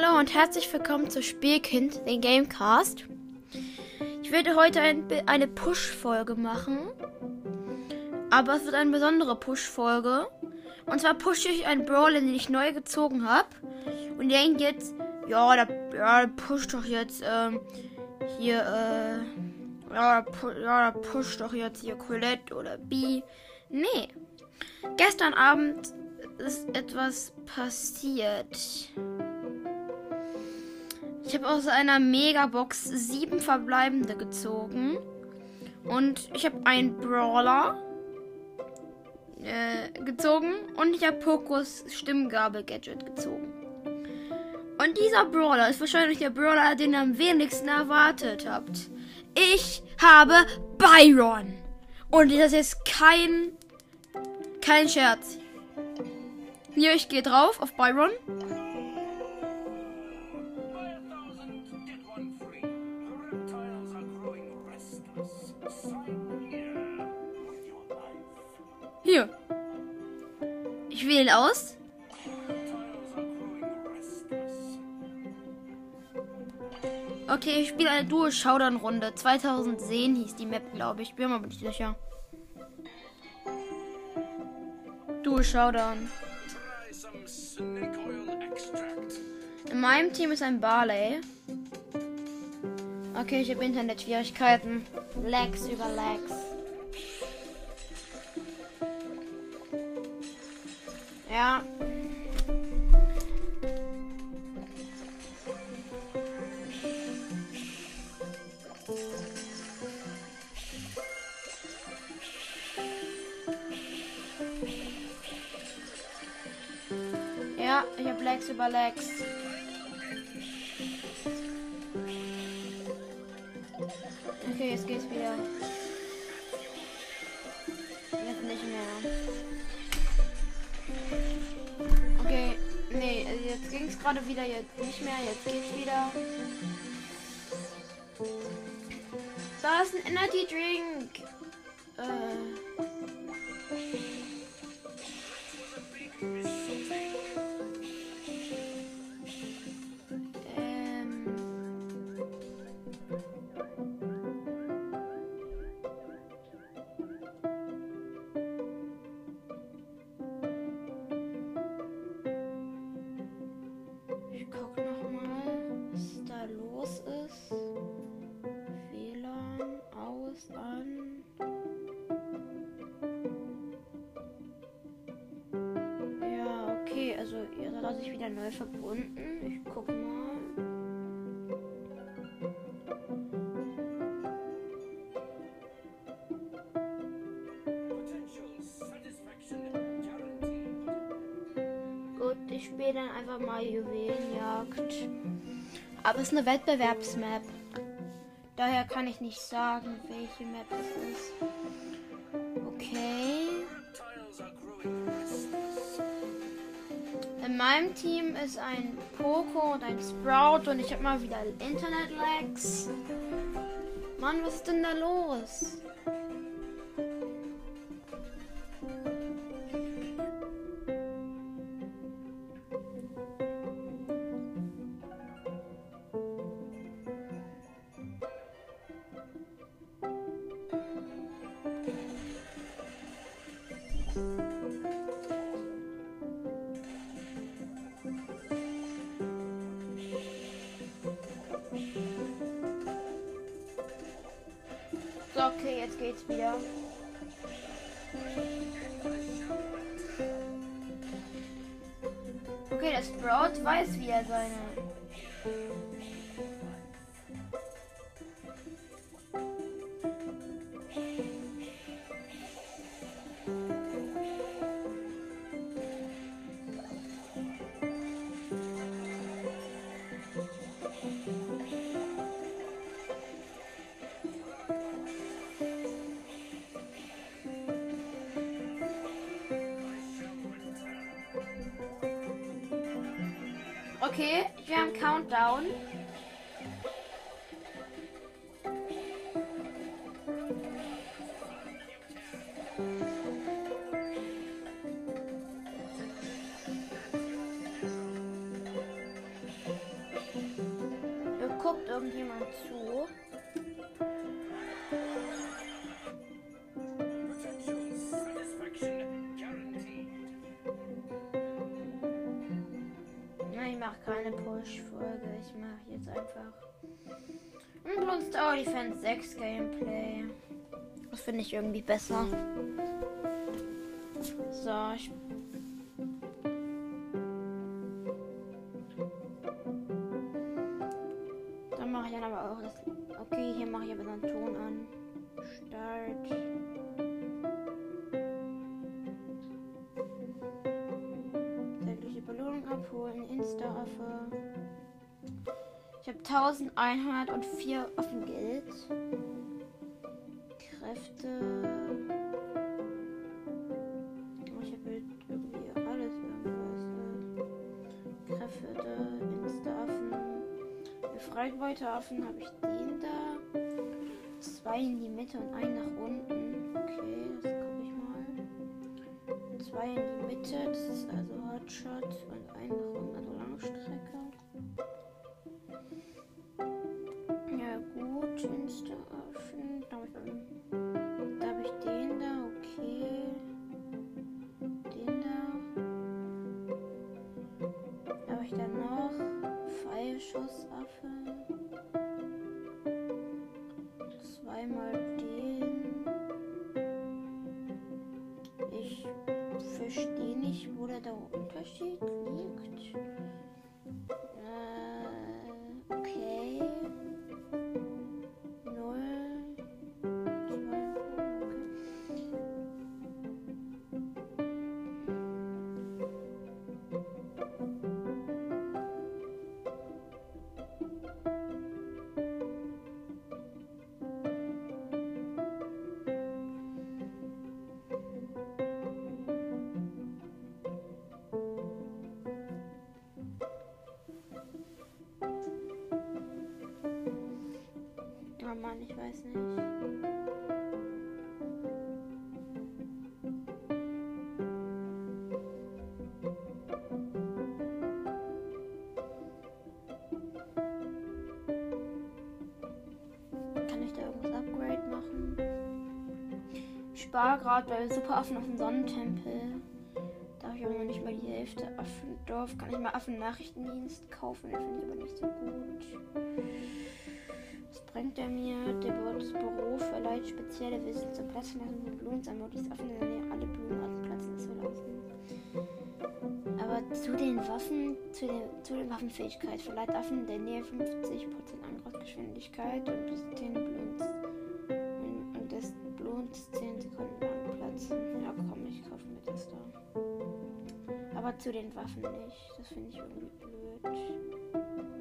Hallo und herzlich willkommen zu Spielkind, den Gamecast. Ich werde heute ein, eine Push-Folge machen. Aber es wird eine besondere Push-Folge. Und zwar pushe ich einen Brawler, den ich neu gezogen habe. Und denkt jetzt, ja, da, ja, pusht doch jetzt ähm, hier, äh, ja, pu ja, da pusht doch jetzt hier Colette oder B. Nee. Gestern Abend ist etwas passiert. Ich habe aus einer Megabox sieben verbleibende gezogen. Und ich habe einen Brawler äh, gezogen. Und ich habe Pokos Stimmgabel-Gadget gezogen. Und dieser Brawler ist wahrscheinlich der Brawler, den ihr am wenigsten erwartet habt. Ich habe Byron. Und das ist kein, kein Scherz. Hier, ich gehe drauf auf Byron. Wähle aus. Okay, ich spiele eine Duo Showdown Runde. 2010 hieß die Map, glaube ich. Bin mir aber nicht sicher. Duo Showdown. In meinem Team ist ein Barley. Okay, ich habe Internetschwierigkeiten. Lags über Lags. Da ist ein Energy Drink. Äh. Einfach mal Juwelenjagd. Aber es ist eine Wettbewerbsmap. Daher kann ich nicht sagen, welche Map es ist. Okay. In meinem Team ist ein Poco und ein Sprout und ich habe mal wieder Internet-Lags. Mann, was ist denn da los? Okay, wir haben Countdown. Einfach ein Bloons Tower Defense 6 Gameplay. Das finde ich irgendwie besser. So, ich Dann mache ich dann aber auch das. Okay, hier mache ich aber dann Ton an. Start. Tägliche Belohnung abholen. Insta-Affe. Ich habe 1104 Waffengeld. Kräfte. Oh, ich habe irgendwie alles irgendwas. äh, Kräfte, Insta-Affen. Freibeuteaffen habe ich den da. Zwei in die Mitte und einen nach unten. Okay, das gucke ich mal. Zwei in die Mitte, das ist also Hotshot und einen nach unten, also Langstrecke. Gut, Mann, ich weiß nicht. Kann ich da irgendwas Upgrade machen? Ich gerade bei Superaffen auf dem Sonnentempel. Da habe ich aber noch nicht mal die Hälfte. Affendorf kann ich mal Affen-Nachrichtendienst kaufen. Den finde ich aber nicht so gut. Bringt er mir? Der das Büro verleiht spezielle Wissen zur Platzverlassung von Blumen. Sein Motto ist Affen in der alle Blumenarten platzen zu lassen. Aber zu den Waffen, zu den, zu den Waffenfähigkeit verleiht Affen in der Nähe 50% Angriffsgeschwindigkeit und bis 10 Bloons. Und, das Bloons 10 Sekunden lang platzen. Ja komm, ich kaufe mir das da. Aber zu den Waffen nicht. Das finde ich irgendwie blöd.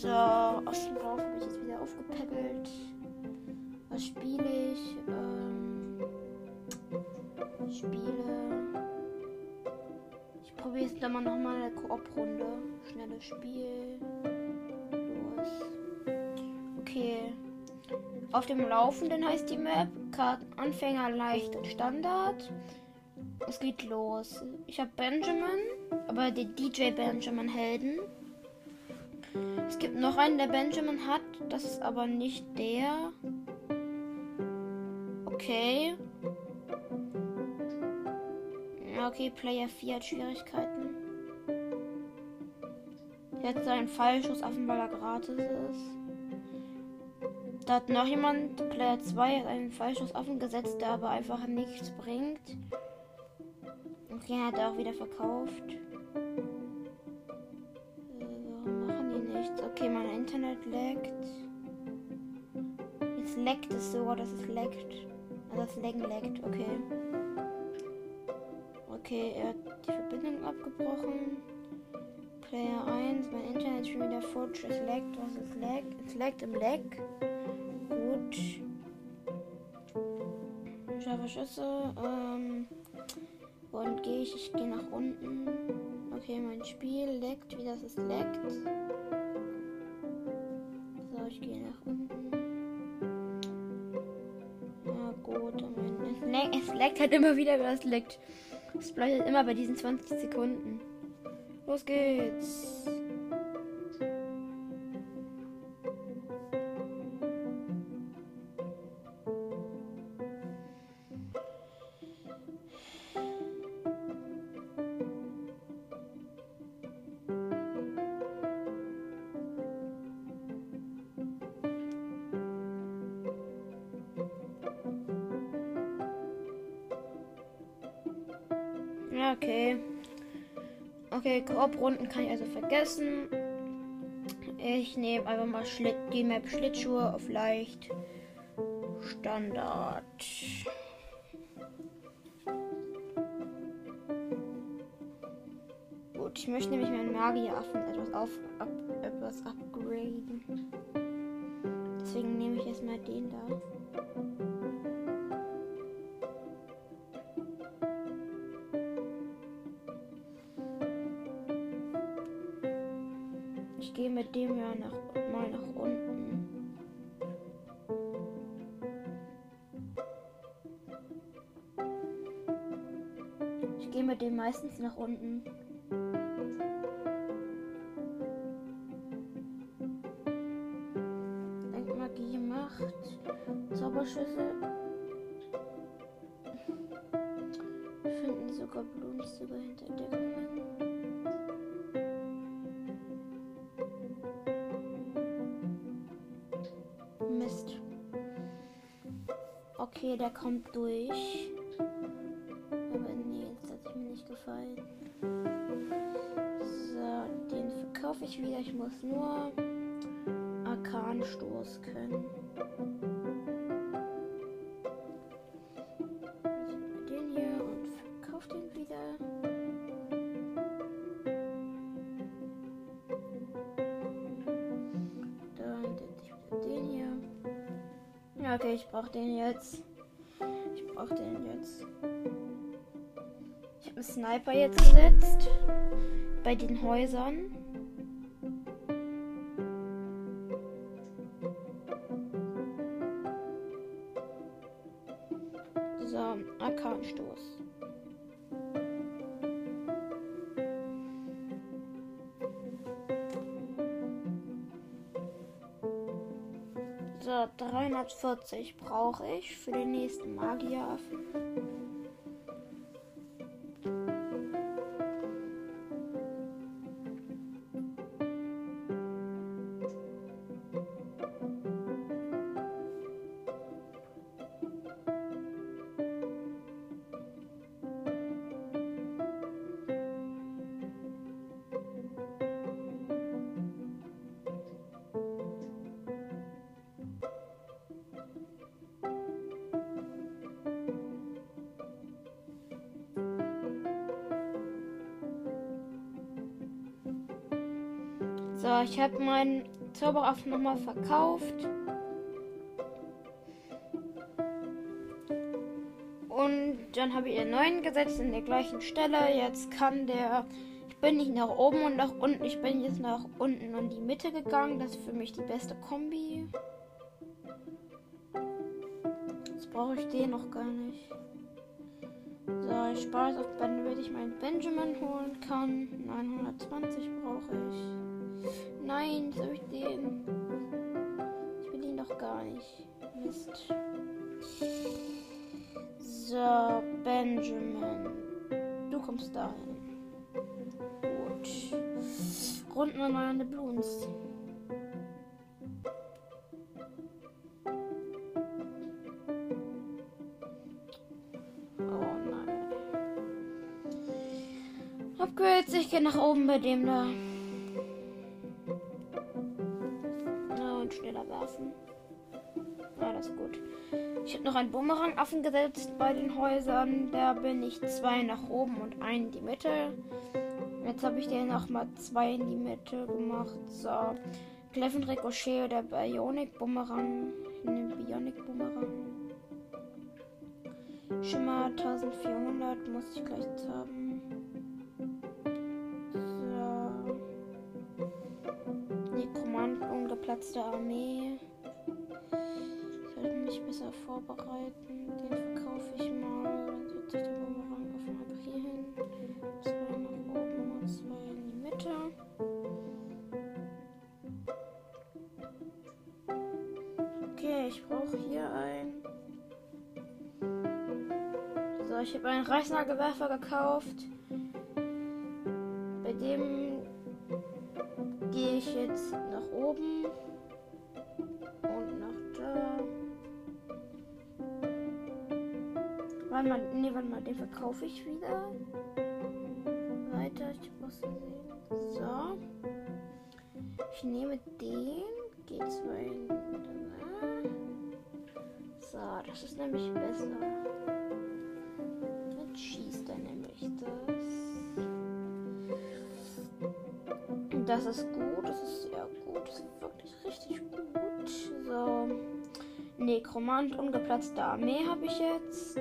So, aus dem Lauf habe ich jetzt wieder aufgepäppelt. Was spiele ich? Ähm, ich spiele. Ich probiere jetzt dann mal nochmal eine Koop-Runde. Schnelles Spiel. Los. Okay. Auf dem Laufenden heißt die Map. Karten Anfänger, leicht und Standard. Es geht los. Ich habe Benjamin, aber den DJ Benjamin Helden. Es gibt noch einen, der Benjamin hat. Das ist aber nicht der. Okay. Okay, Player 4 hat Schwierigkeiten. Jetzt seinen Fallschussaffen, weil er gratis ist. Da hat noch jemand, Player 2, hat einen Fallschussaffen gesetzt, der aber einfach nichts bringt. Okay, hat er auch wieder verkauft. Internet laggt. Jetzt leckt es sogar, dass es leckt. Also das Laggen leckt, okay. Okay, er hat die Verbindung abgebrochen. Player 1, mein Internet ist schon wieder futsch. Es leckt, was ist lag? Es leckt im Lag. Gut. Scharfe Schüsse. Ähm, wohin gehe ich? Ich gehe nach unten. Okay, mein Spiel leckt, wie das es leckt. Leckt, halt immer wieder, wenn es leckt. Es bleibt halt immer bei diesen 20 Sekunden. Los geht's. Okay, Koop-Runden kann ich also vergessen. Ich nehme einfach mal Schlitt, die Map Schlittschuhe auf leicht. Standard. Gut, ich möchte nämlich meinen Magieraffen etwas auf ab, etwas upgraden. Deswegen nehme ich erstmal den da. Meistens nach unten. Denkmagie macht. Zauberschüsse. Finden sogar Blumenstücke hinter Deckungen. Mist. Okay, der kommt durch. Ich wieder. Ich muss nur Arkanstoß können. Den hier und verkaufe den wieder. Dann den hier. Ja, okay, ich brauche den jetzt. Ich brauche den jetzt. Ich habe einen Sniper jetzt gesetzt. Bei den Häusern. 340 brauche ich für den nächsten Magieraffen. So, ich habe meinen Zauberaffen nochmal verkauft. Und dann habe ich einen neuen gesetzt in der gleichen Stelle. Jetzt kann der. Ich bin nicht nach oben und nach unten. Ich bin jetzt nach unten und die Mitte gegangen. Das ist für mich die beste Kombi. Jetzt brauche ich den noch gar nicht. So, ich spare es auf, damit ich meinen Benjamin holen kann. 920 brauche ich. Nein, jetzt habe ich den. Ich will ihn doch gar nicht. Mist. So, Benjamin. Du kommst dahin. Gut. Wir mal eine Bloons. Oh nein. Upgrades, ich gehe nach oben bei dem da. Noch einen Bumerangaffen gesetzt bei den Häusern. Da bin ich zwei nach oben und einen in die Mitte. Jetzt habe ich den noch mal zwei in die Mitte gemacht. So. Cleven Ricochet oder Bionic Bumerang. Ich nehme Bionic Bumerang. Schimmer 1400 muss ich gleich haben. So. Nekromant, ungeplatzte Armee. Mich besser vorbereiten. Den verkaufe ich mal. Dann setze ich den Bumerang auf einfach hier hin. Zwei nach oben und zwei in die Mitte. Okay, ich brauche hier ein. So, ich habe einen Reißnagelwerfer gekauft. Bei dem gehe ich jetzt nach oben Warte mal, nee, warte mal, den verkaufe ich wieder. weiter. Ich muss sehen. So. Ich nehme den. G2. So, das ist nämlich besser. Jetzt schießt er nämlich das. Das ist gut, das ist sehr gut, das ist wirklich richtig gut. So. Nekromant, ungeplatzte Armee habe ich jetzt.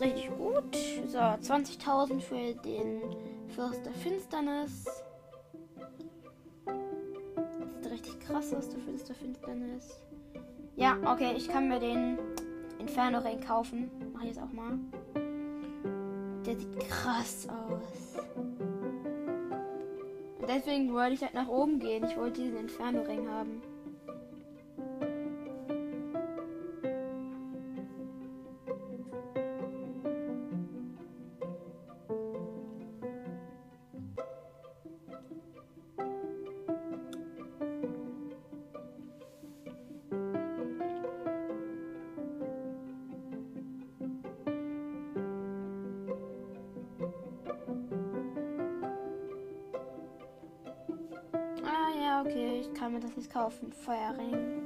Richtig gut. So, 20.000 für den Fürst der Finsternis. Sieht richtig krass aus, der Fürst der Finsternis. Ja, okay, ich kann mir den Inferno Ring kaufen. Mach ich jetzt auch mal. Der sieht krass aus. Deswegen wollte ich halt nach oben gehen. Ich wollte diesen Inferno Ring haben. Nicht kaufen. Feuerring.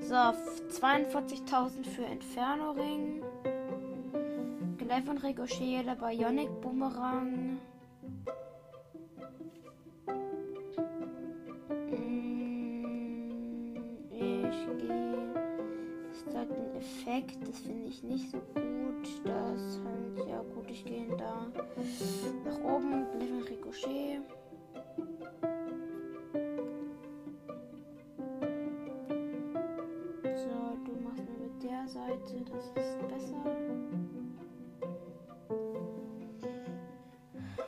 So, 42.000 für Inferno-Ring. Gleich und Ricochet, der Bionic Bumerang. Mm, ich gehe. Einen Effekt, das finde ich nicht so gut. Das ja gut, ich gehe da nach oben. Gleich und Ricochet. Seite, das ist besser.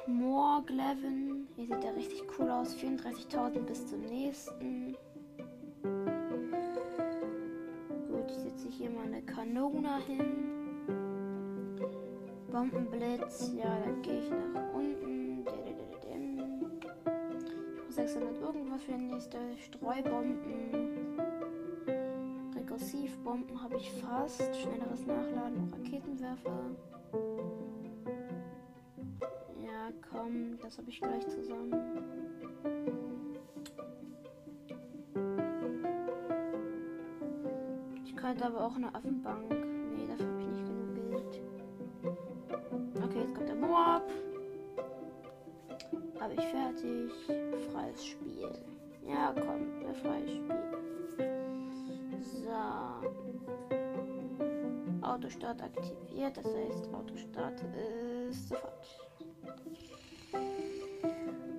Morgleven. Hier sieht er richtig cool aus. 34.000 bis zum nächsten. Gut, ich setze hier mal eine Kanone hin. Bombenblitz. Ja, dann gehe ich nach unten. Ich brauche 600 irgendwas für den nächsten. Streubomben. Regressivbomben habe ich fast. Schnelleres Nachladen Raketenwerfer. Ja, komm, das habe ich gleich zusammen. Ich könnte aber auch eine Affenbank. Nee, dafür habe ich nicht genug Geld. Okay, jetzt kommt der Moab. Habe ich fertig. Freies Spiel. Ja, komm, der freies Spiel. Autostart aktiviert. Das heißt, Autostart ist sofort.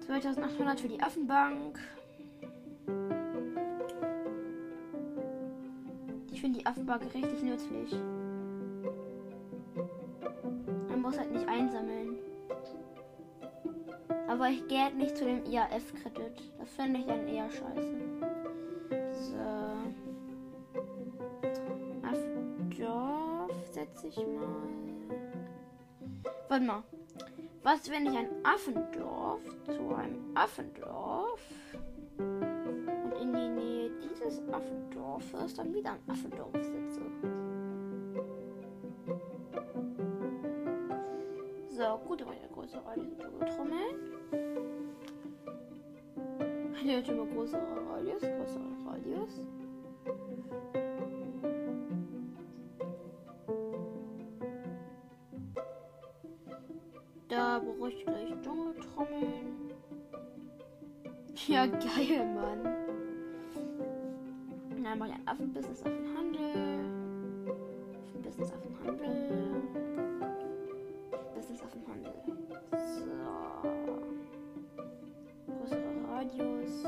2800 für die Affenbank. Ich finde die Affenbank richtig nützlich. Man muss halt nicht einsammeln. Aber ich gehe halt nicht zu dem IAF-Kredit. Das finde ich dann eher scheiße. Ich mal. Warte mal. Was, wenn ich ein Affendorf zu einem Affendorf und in die Nähe dieses Affendorfes dann wieder ein Affendorf setze? So, gut, aber eine größere Radius trommeln. Hier hat immer größere Radius, größere Radius. Da brauche ich gleich Dschungeltrommeln. Ja, geil, Mann. Dann mache ich ein Affenbusiness, Affenhandel. Affenbusiness, Affenhandel. Business, Affenhandel. So. Größere Radius.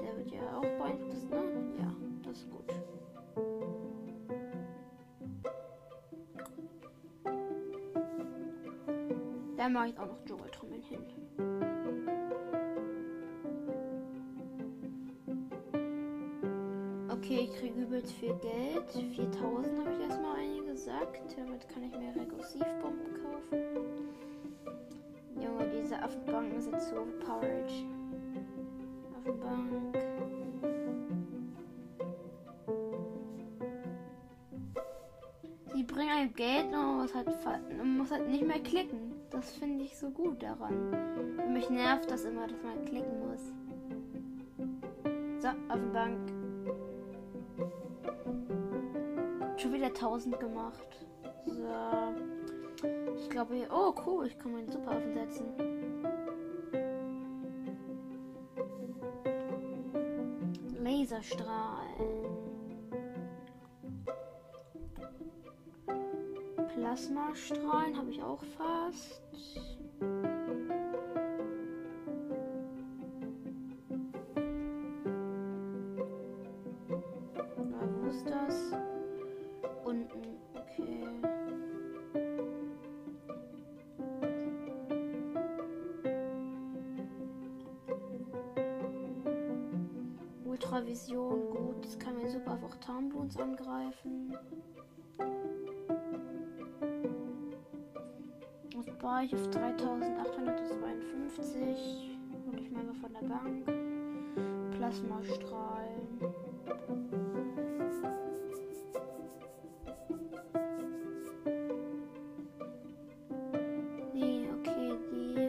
Der wird ja auch beeinflusst, ne? Ja, das ist gut. Da mache ich auch noch Dschungeltrommeln hin. Okay, ich kriege übelst viel Geld. 4000 habe ich erstmal eingesagt. Damit kann ich mir Regressivbomben kaufen. Junge, diese Affenbanken sind so overpowered. Affenbank. bringen einem Geld und man muss, halt, man muss halt nicht mehr klicken. Das finde ich so gut daran. Und mich nervt das immer, dass man klicken muss. So, auf die Bank. Schon wieder 1000 gemacht. So. Ich glaube, hier. Oh, cool. Ich kann meinen Superaffen setzen. Laserstrahlen. Plasmastrahlen habe ich auch fast. wo ist das? Unten. Ultravision, gut. Das kann mir super einfach Tarnbluns angreifen. War ich auf 3852. Und ich meine von der Bank. Plasmastrahlen. Nee, okay, die.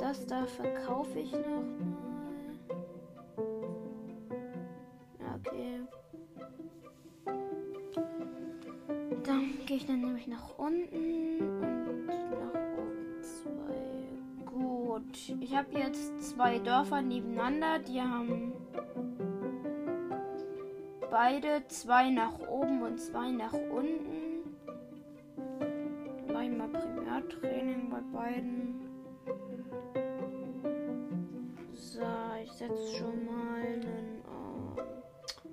Das da verkaufe ich noch Ich habe jetzt zwei Dörfer nebeneinander. Die haben beide zwei nach oben und zwei nach unten. Einmal Primärtraining bei beiden. So, ich setze schon mal einen. Äh,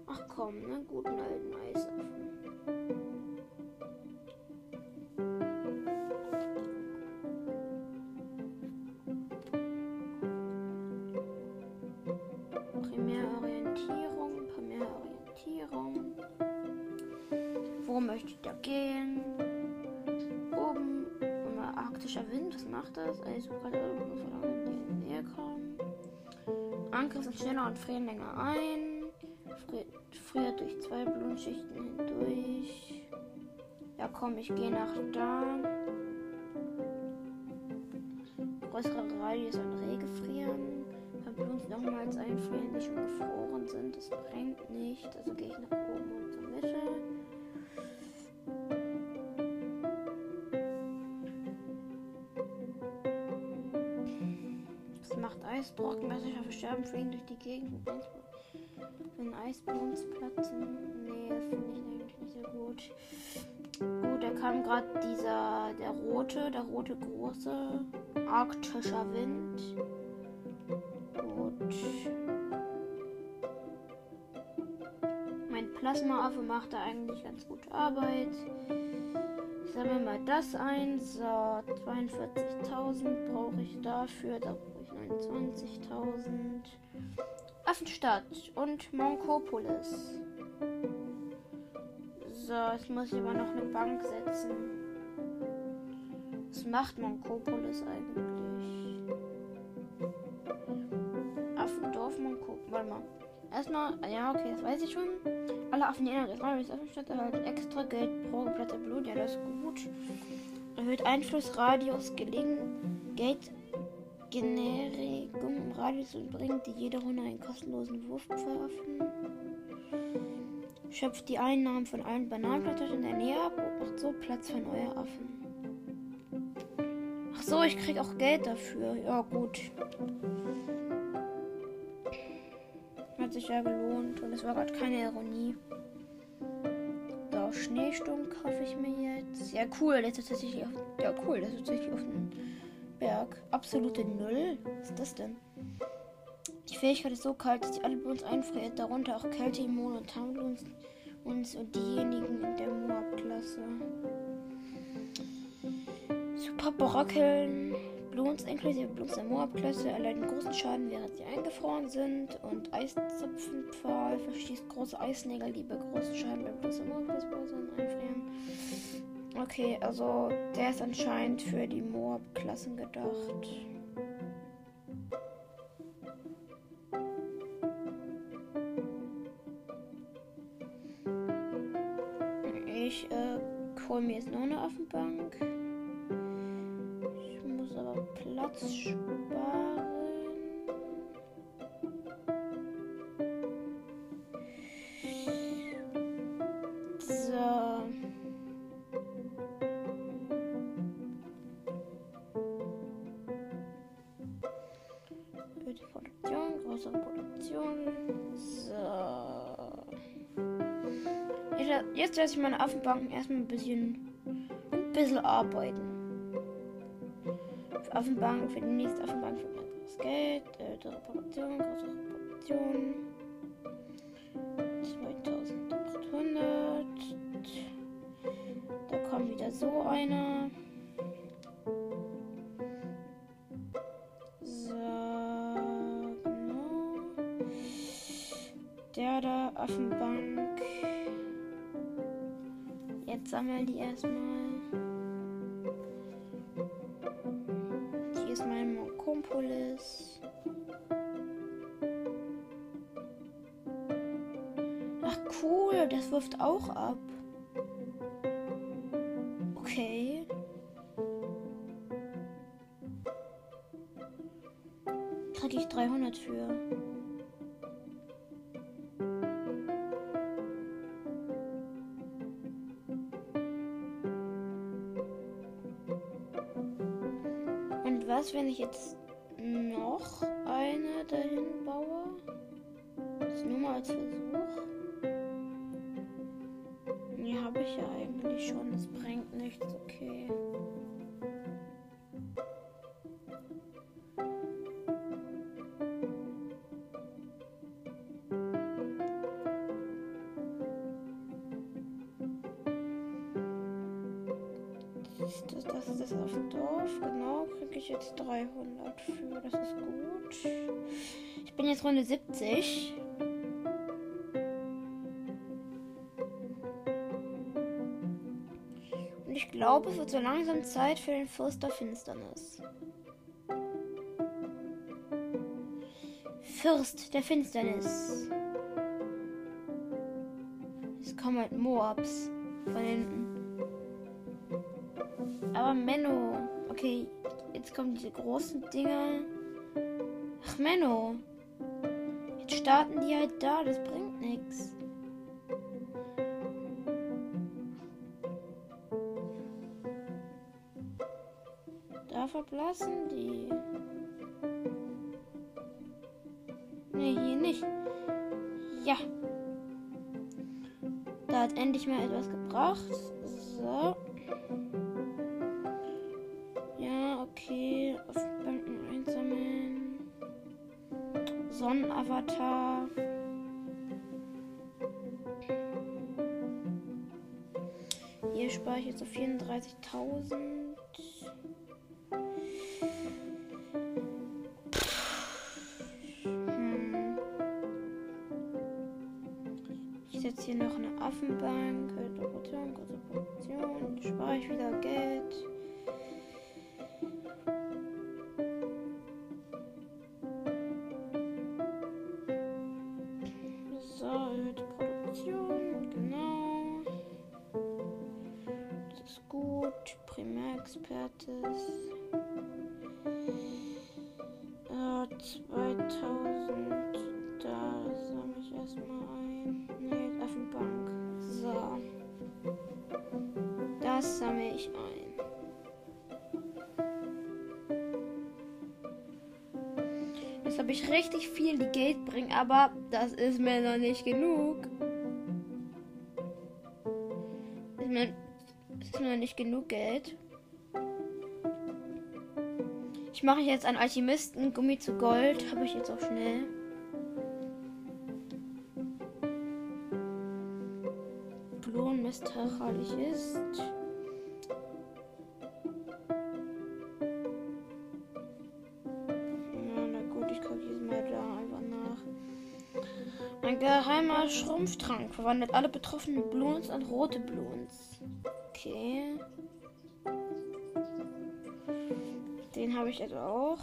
ach komm, einen guten alten Eisaffen. Was macht das? Also gerade in die Nähe kommen. Angriff sind schneller und frieren länger ein. Friert durch zwei Blutenschichten hindurch. Ja komm, ich gehe nach da. Größere Radius und Rege frieren. Blumen nochmals einfrieren, die schon gefroren sind. Das brennt nicht. Also gehe ich nach oben Versterben, fliegen durch die Gegend. Wenn Eisblons platzen. Nee, finde ich eigentlich nicht so gut. Gut, da kam gerade dieser, der rote, der rote große arktischer Wind. Gut. Mein Plasmaaffe macht da eigentlich ganz gute Arbeit. Sammeln wir mal das ein. So, 42.000 brauche ich dafür. Da 20.000. Affenstadt und Monkopolis. So, jetzt muss ich aber noch eine Bank setzen. Was macht Monkopolis eigentlich? Affendorf Monkopolis. Warte mal. Erstmal, ja, okay, das weiß ich schon. Alle Affen, die innerhalb des Affenstadt erhalten extra Geld pro geplatzter Blut. Ja, das ist gut. Erhöht Einflussradius gelegen. Geld Generikum im Radius und bringt die jede Runde einen kostenlosen Wurf veröffentlichen. Schöpft die Einnahmen von allen Bananenplantagen in der Nähe ab und macht so Platz für neue Affen. Ach so, ich krieg auch Geld dafür. Ja, gut. Hat sich ja gelohnt und es war gerade keine Ironie. Da Schneesturm kaufe ich mir jetzt. Ja, cool. Das ist tatsächlich auf, ja, cool. Das ist tatsächlich auf den Berg. Absolute Null? Was ist das denn? Die Fähigkeit ist so kalt, dass sie alle bei uns einfriert, darunter auch Kälte, Immun und Tamlons uns und diejenigen in der Moab-Klasse. Super Brockeln. Bloons inklusive Bloons der Moab-Klasse erleiden großen Schaden, während sie eingefroren sind. Und Eiszapfenpfahl verschießt große Eisnägel, die bei großen Schaden bei Bloons der Moab-Klasse einfrieren. Okay, also der ist anscheinend für die Moab-Klassen gedacht. ich äh, hole mir jetzt noch eine Affenbank. Ich muss aber Platz sparen. Lasse ich meine Affenbanken erstmal ein bisschen, ein bisschen arbeiten. Für Affenbanken, für die nächste Affenbank für das Geld, ältere Produktion, größere Produktion. 2800. Da kommt wieder so einer. So, genau. Der da, Affenbank. Sammeln die erstmal. Hier ist mein Mokompolis. Ach cool, das wirft auch ab. Okay. Krieg ich 300 für. Wenn ich jetzt noch eine dahin baue? Das nur mal als Versuch. Nee, habe ich ja eigentlich schon. Das bringt nichts, okay. Das, das, ist das auf dem Dorf, genau. Kriege ich jetzt 300 für. Das ist gut. Ich bin jetzt Runde 70. Und ich glaube, es wird so langsam Zeit für den Fürst der Finsternis. Fürst der Finsternis. Es kommen halt Moabs von hinten. Aber Menno. Okay, jetzt kommen diese großen Dinger. Ach, Menno. Jetzt starten die halt da. Das bringt nichts. Da verblassen die. Ne, hier nicht. Ja. Da hat endlich mal etwas gebracht. So. 32.000. Hm. Ich setze hier noch eine Affenbank, Produktion, große Produktion, spare ich wieder Geld. Primärexpertes. Äh, 2000. Da sammle ich erstmal ein. Nee, Affenbank. So. Das sammle ich ein. Jetzt habe ich richtig viel, die Geld bringen, aber das ist mir noch nicht genug. Nicht genug Geld. Ich mache jetzt einen Alchemisten, Gummi zu Gold. Habe ich jetzt auch schnell. Blumen misstrauisch ist. Na gut, ich gucke jetzt mal einfach nach. Ein geheimer Schrumpftrank verwandelt alle betroffenen Bloons in rote Bloons. Habe ich jetzt auch.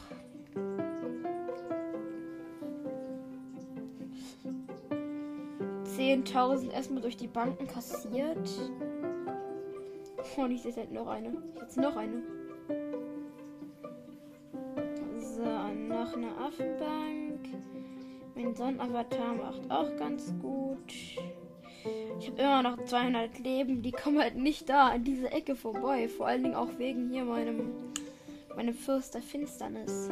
Zehntausend erstmal durch die Banken kassiert. Und ich sehe jetzt noch eine. Jetzt noch eine. So, noch eine Affenbank. Mein Sonnenavatar macht auch ganz gut. Ich habe immer noch 200 Leben. Die kommen halt nicht da an diese Ecke vorbei. Vor allen Dingen auch wegen hier meinem, meinem Fürst der Finsternis.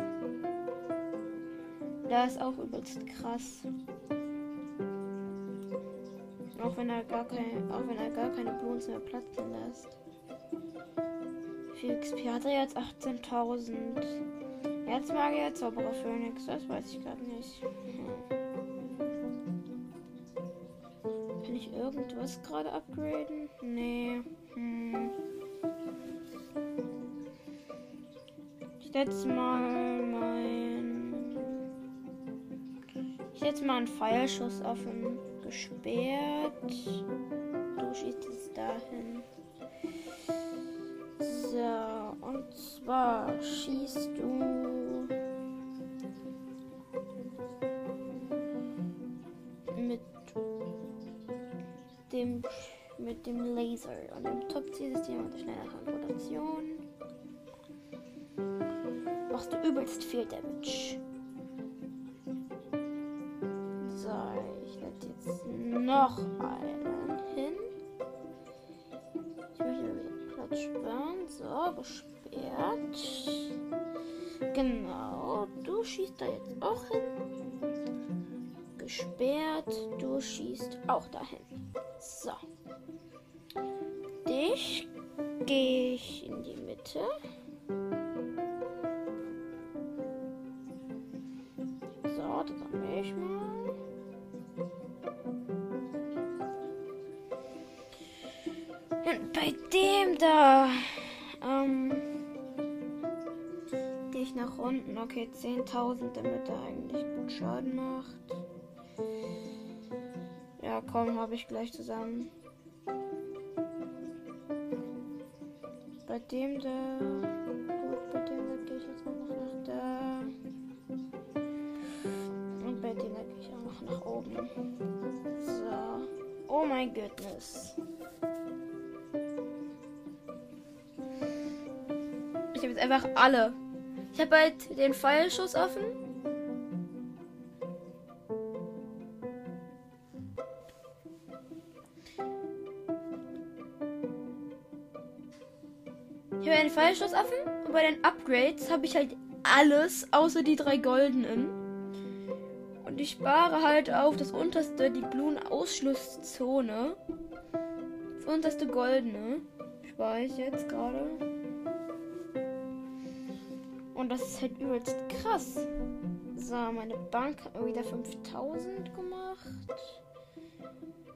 Da ist auch übelst krass. Auch wenn er gar keine, auch wenn er gar keine Blumen mehr platzen lässt. Viel XP hat er jetzt? 18.000. Erzmagier, Zauberer Phoenix, das weiß ich gerade nicht. Kann ich irgendwas gerade upgraden? Nee. Setze mal mein. Ich setze mal einen Pfeilschuss auf ihn gesperrt. Du schießt es dahin. So, und zwar schießt du mit dem mit dem Laser und dem Top-Zielsystem und der schnelleren Rotation machst du übelst viel Damage. noch einen hin. Ich möchte wieder Platz sparen. So, gesperrt. Genau, du schießt da jetzt auch hin. Gesperrt, du schießt auch dahin. So. Dich gehe ich in die Mitte. Sammle ich mal. bei dem da. Ähm, gehe ich nach unten. Okay, 10.000, damit er eigentlich gut Schaden macht. Ja, komm, habe ich gleich zusammen. Bei dem da. Gehe ich auch noch nach oben. So. Oh mein Goodness. jetzt einfach alle. Ich habe halt den Pfeilschuss offen. Ich habe einen Pfeilschuss offen und bei den Upgrades habe ich halt alles außer die drei goldenen. Ich spare halt auf das unterste, die Blumen-Ausschlusszone. Das unterste goldene spare ich jetzt gerade. Und das ist halt übelst krass. So, meine Bank hat wieder 5000 gemacht.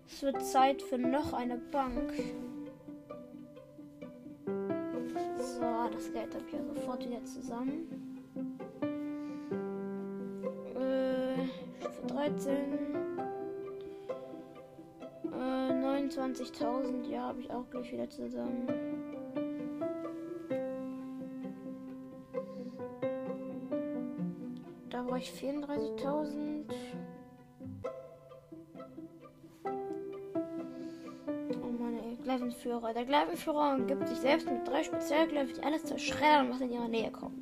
Es wird Zeit für noch eine Bank. So, das Geld habe ich ja sofort wieder zusammen. 13. Äh, 29.000, ja, habe ich auch gleich wieder zusammen. ich 34.000. Oh meine Gleifenführer. Der Gleifenführer gibt sich selbst mit drei Spezialgleifen, die alles zerschreddern, was in ihrer Nähe kommt.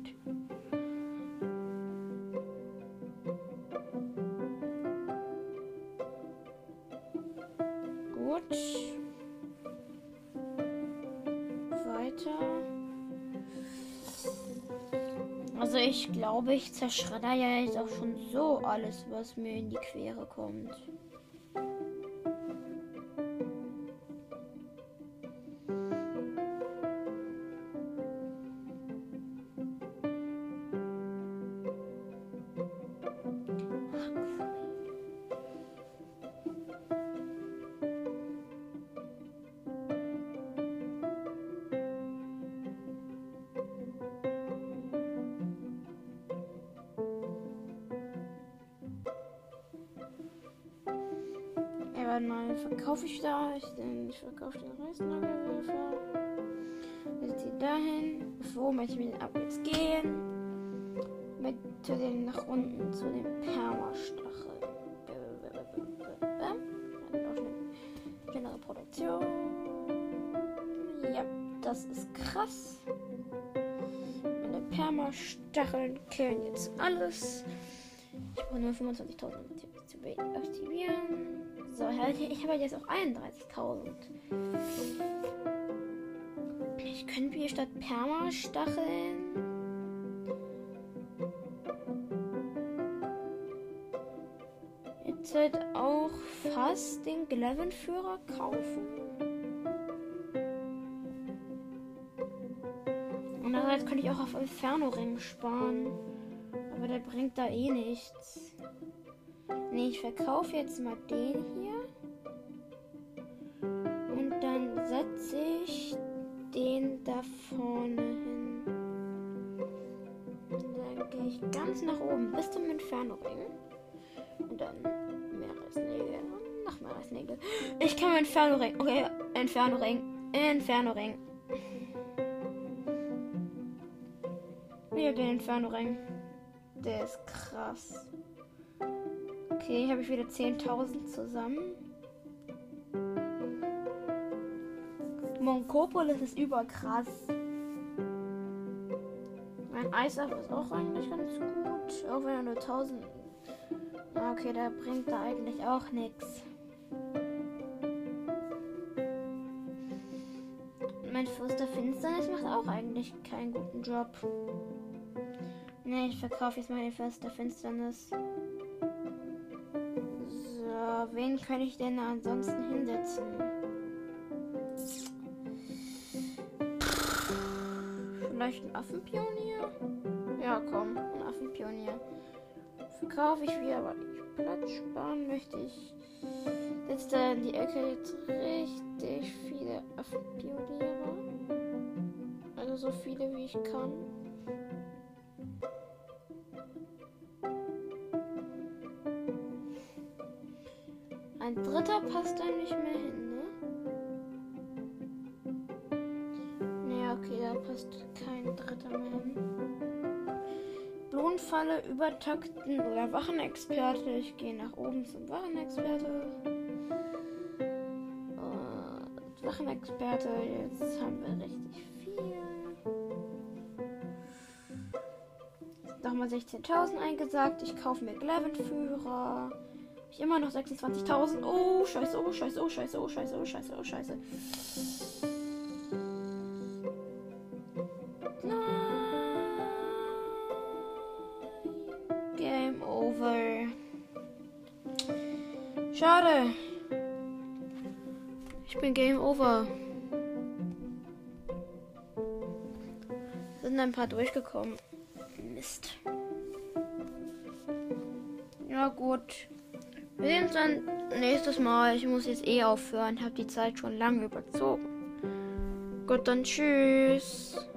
Glaube, ich zerschredder ja jetzt auch schon so alles, was mir in die Quere kommt. Ich verkaufe den Reißnagelwerfer. Jetzt hier dahin. Wo möchte ich den Upgrades gehen? Mit zu den nach unten zu den Permastachel. Schnellere Produktion. Ja, das ist krass. Meine Permastacheln killen jetzt alles. Ich brauche nur 25.000 zu aktivieren. So, ich habe jetzt auch 31.000. Ich könnte mir statt Permastacheln jetzt halt auch fast den Glevenführer kaufen. Und andererseits könnte ich auch auf Inferno-Ring sparen. Aber der bringt da eh nichts. Nee, ich verkaufe jetzt mal den hier. Vorne hin. Dann gehe ich ganz nach oben bis zum Inferno-Ring. Und dann Meeresnägel. Noch Meeresnägel. Ich kann Inferno-Ring. Okay, Inferno-Ring. Inferno-Ring. Wieder den Inferno-Ring. Der ist krass. Okay, habe ich wieder 10.000 zusammen. Monkopolis ist überkrass. Mein Eisaf ist auch eigentlich ganz gut. Auch wenn er nur 1000. Okay, der bringt da eigentlich auch nichts. Mein Fürst der Finsternis macht auch eigentlich keinen guten Job. Ne, ich verkaufe jetzt den Fürst der Finsternis. So, wen kann ich denn ansonsten hinsetzen? Vielleicht ein Affenpionier? Ja, komm, ein Affenpionier. Verkaufe ich wieder, aber Platz sparen möchte ich. Jetzt da in die Ecke jetzt richtig viele Affenpioniere. Also so viele wie ich kann. Ein dritter passt da nicht mehr hin, da passt kein dritter mehr hin. Lohnfalle, Übertakten oder Wachenexperte. Ich gehe nach oben zum Wachenexperte. Und Wachenexperte, jetzt haben wir richtig viel. Nochmal 16.000 eingesagt. Ich kaufe mir Glevenführer. Ich immer noch 26.000. Oh, scheiße, oh, scheiße, oh, scheiße, oh, scheiße, oh, scheiße, oh, scheiße. Ich bin Game over. Sind ein paar durchgekommen. Mist. Ja gut. Wir sehen uns dann nächstes Mal. Ich muss jetzt eh aufhören. Hab die Zeit schon lange überzogen. Gut, dann tschüss.